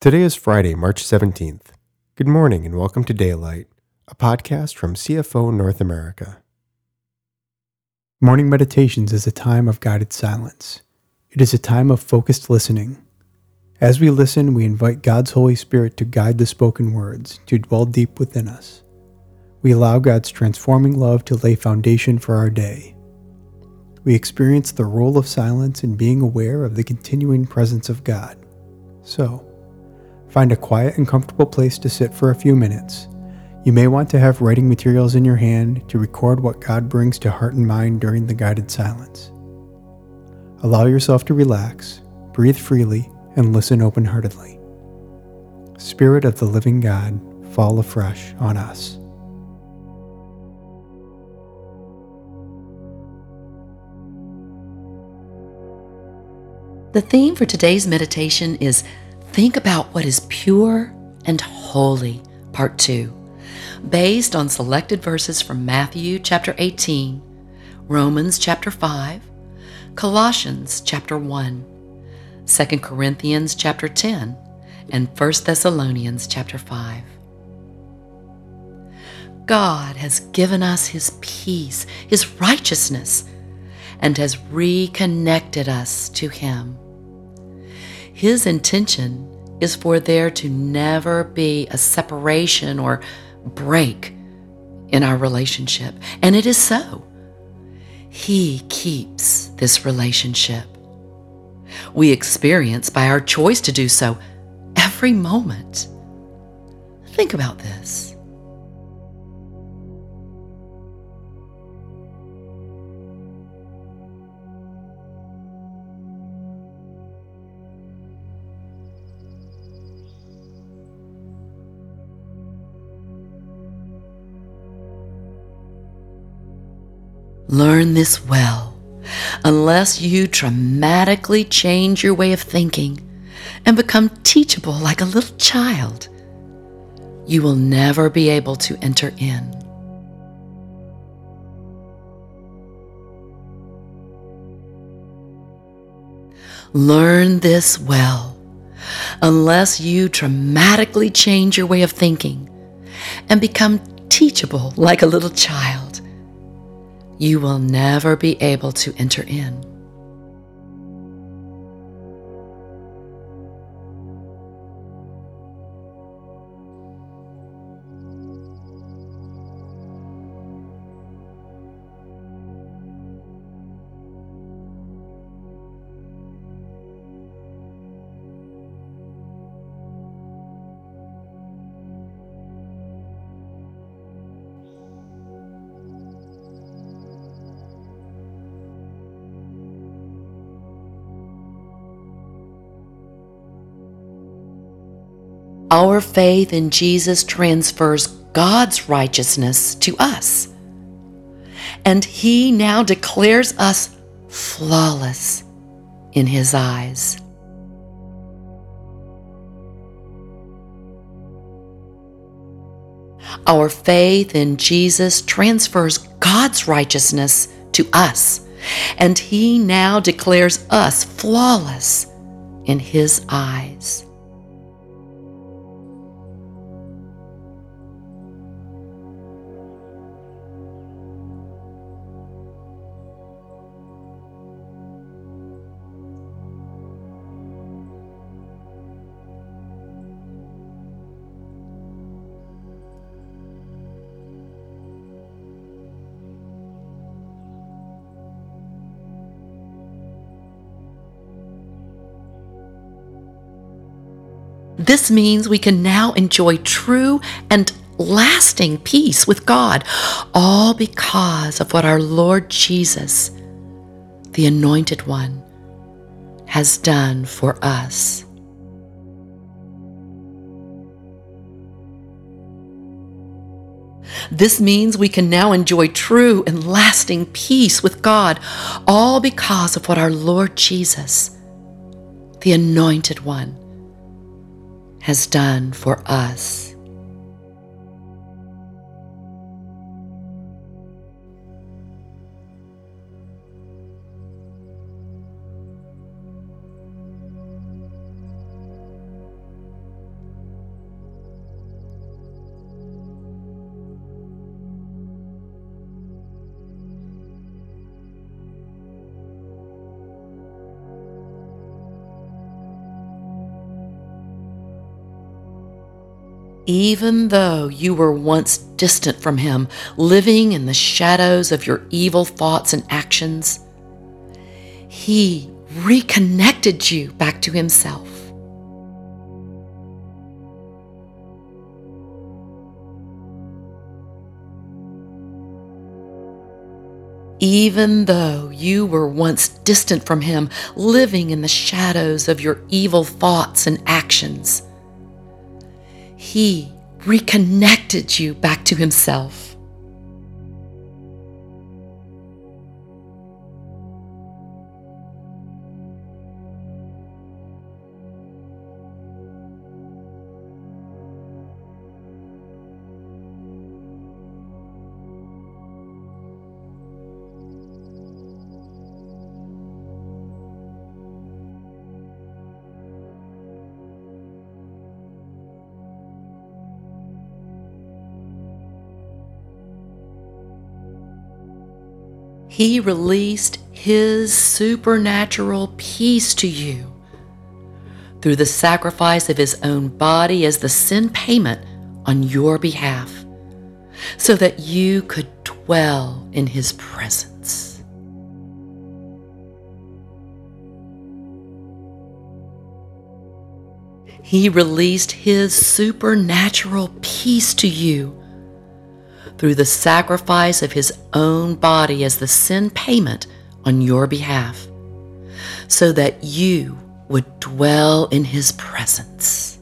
Today is Friday, March 17th. Good morning and welcome to Daylight, a podcast from CFO North America. Morning meditations is a time of guided silence. It is a time of focused listening. As we listen, we invite God's Holy Spirit to guide the spoken words, to dwell deep within us. We allow God's transforming love to lay foundation for our day. We experience the role of silence in being aware of the continuing presence of God. So, find a quiet and comfortable place to sit for a few minutes. You may want to have writing materials in your hand to record what God brings to heart and mind during the guided silence. Allow yourself to relax, breathe freely, and listen open heartedly. Spirit of the living God, fall afresh on us. The theme for today's meditation is Think about what is pure and holy, part 2, based on selected verses from Matthew chapter 18, Romans chapter 5, Colossians chapter 1, 2 Corinthians chapter 10, and 1 Thessalonians chapter 5. God has given us His peace, His righteousness, and has reconnected us to Him. His intention is for there to never be a separation or break in our relationship, and it is so. He keeps this relationship. We experience by our choice to do so every moment. Think about this. Learn this well, unless you dramatically change your way of thinking and become teachable like a little child. You will never be able to enter in. Learn this well, unless you dramatically change your way of thinking and become teachable like a little child you will never be able to enter in. Our faith in Jesus transfers God's righteousness to us. And He now declares us flawless in His eyes. Our faith in Jesus transfers God's righteousness to us, and He now declares us flawless in His eyes. This means we can now enjoy true and lasting peace with God, all because of what our Lord Jesus, the Anointed One, has done for us. This means we can now enjoy true and lasting peace with God, all because of what our Lord Jesus, the Anointed One, has done for us. Even though you were once distant from Him, living in the shadows of your evil thoughts and actions, He reconnected you back to Himself. even though you were once distant from Him, living in the shadows of your evil thoughts and actions. He reconnected you back to Himself. He released His supernatural peace to you through the sacrifice of His own body as the sin payment on your behalf, so that you could dwell in His presence. He released His supernatural peace to you through the sacrifice of his own body as the sin payment on your behalf, so that you would dwell in his presence.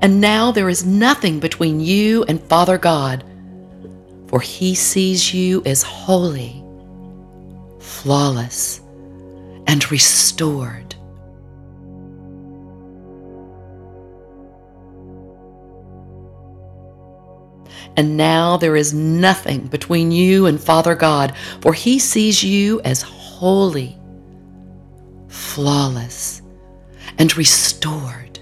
And now there is nothing between you and Father God, for he sees you as holy, flawless, and restored. And now there is nothing between you and Father God, for he sees you as holy, flawless, and restored.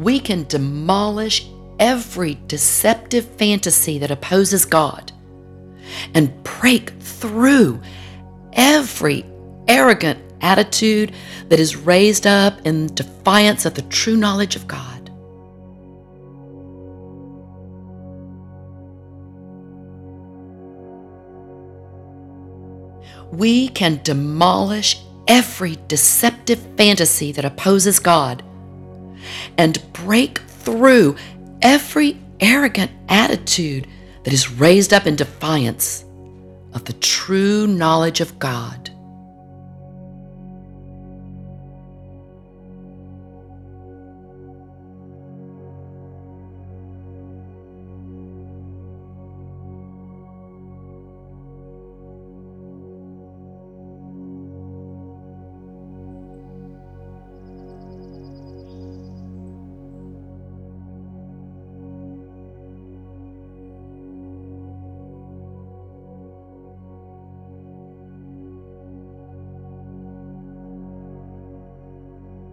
We can demolish every deceptive fantasy that opposes God and break through every arrogant attitude that is raised up in defiance of the true knowledge of God. We can demolish every deceptive fantasy that opposes God and break through every arrogant attitude that is raised up in defiance of the true knowledge of God.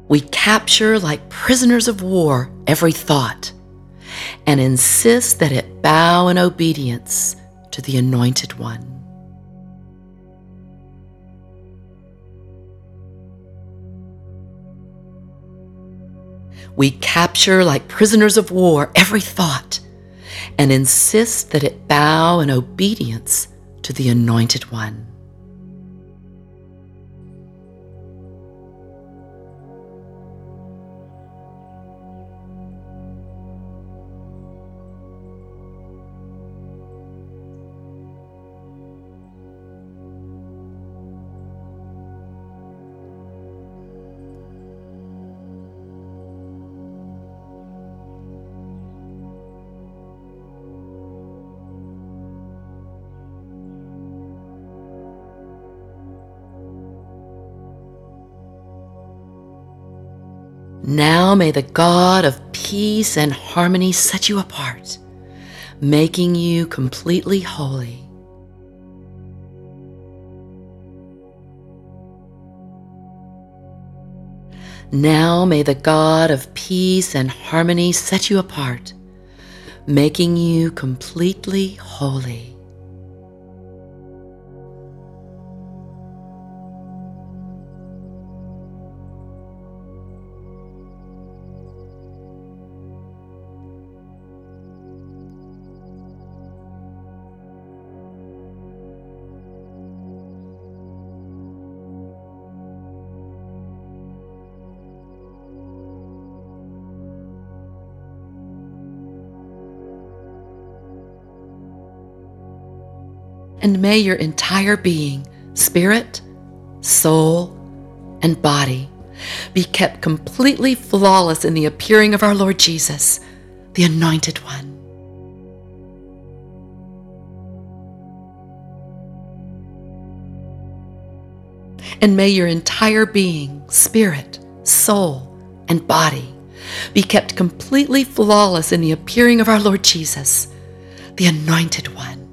We capture, like prisoners of war, every thought and insist that it bow in obedience to the Anointed One. We capture, like prisoners of war, every thought and insist that it bow in obedience to the Anointed One. Now may the God of peace and harmony set you apart, making you completely holy. Now may the God of peace and harmony set you apart, making you completely holy. And may your entire being, spirit, soul, and body, be kept completely flawless in the appearing of our Lord Jesus, the Anointed One. And may your entire being, spirit, soul, and body be kept completely flawless in the appearing of our Lord Jesus, the Anointed One.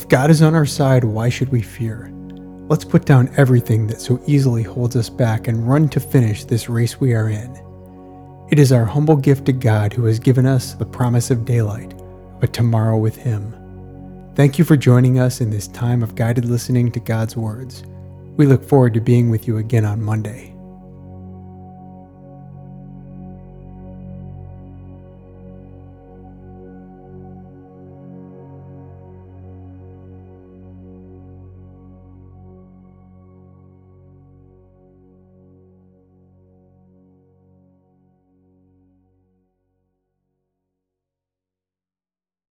If God is on our side, why should we fear? Let's put down everything that so easily holds us back and run to finish this race we are in. It is our humble gift to God who has given us the promise of daylight, but tomorrow with Him. Thank you for joining us in this time of guided listening to God's words. We look forward to being with you again on Monday.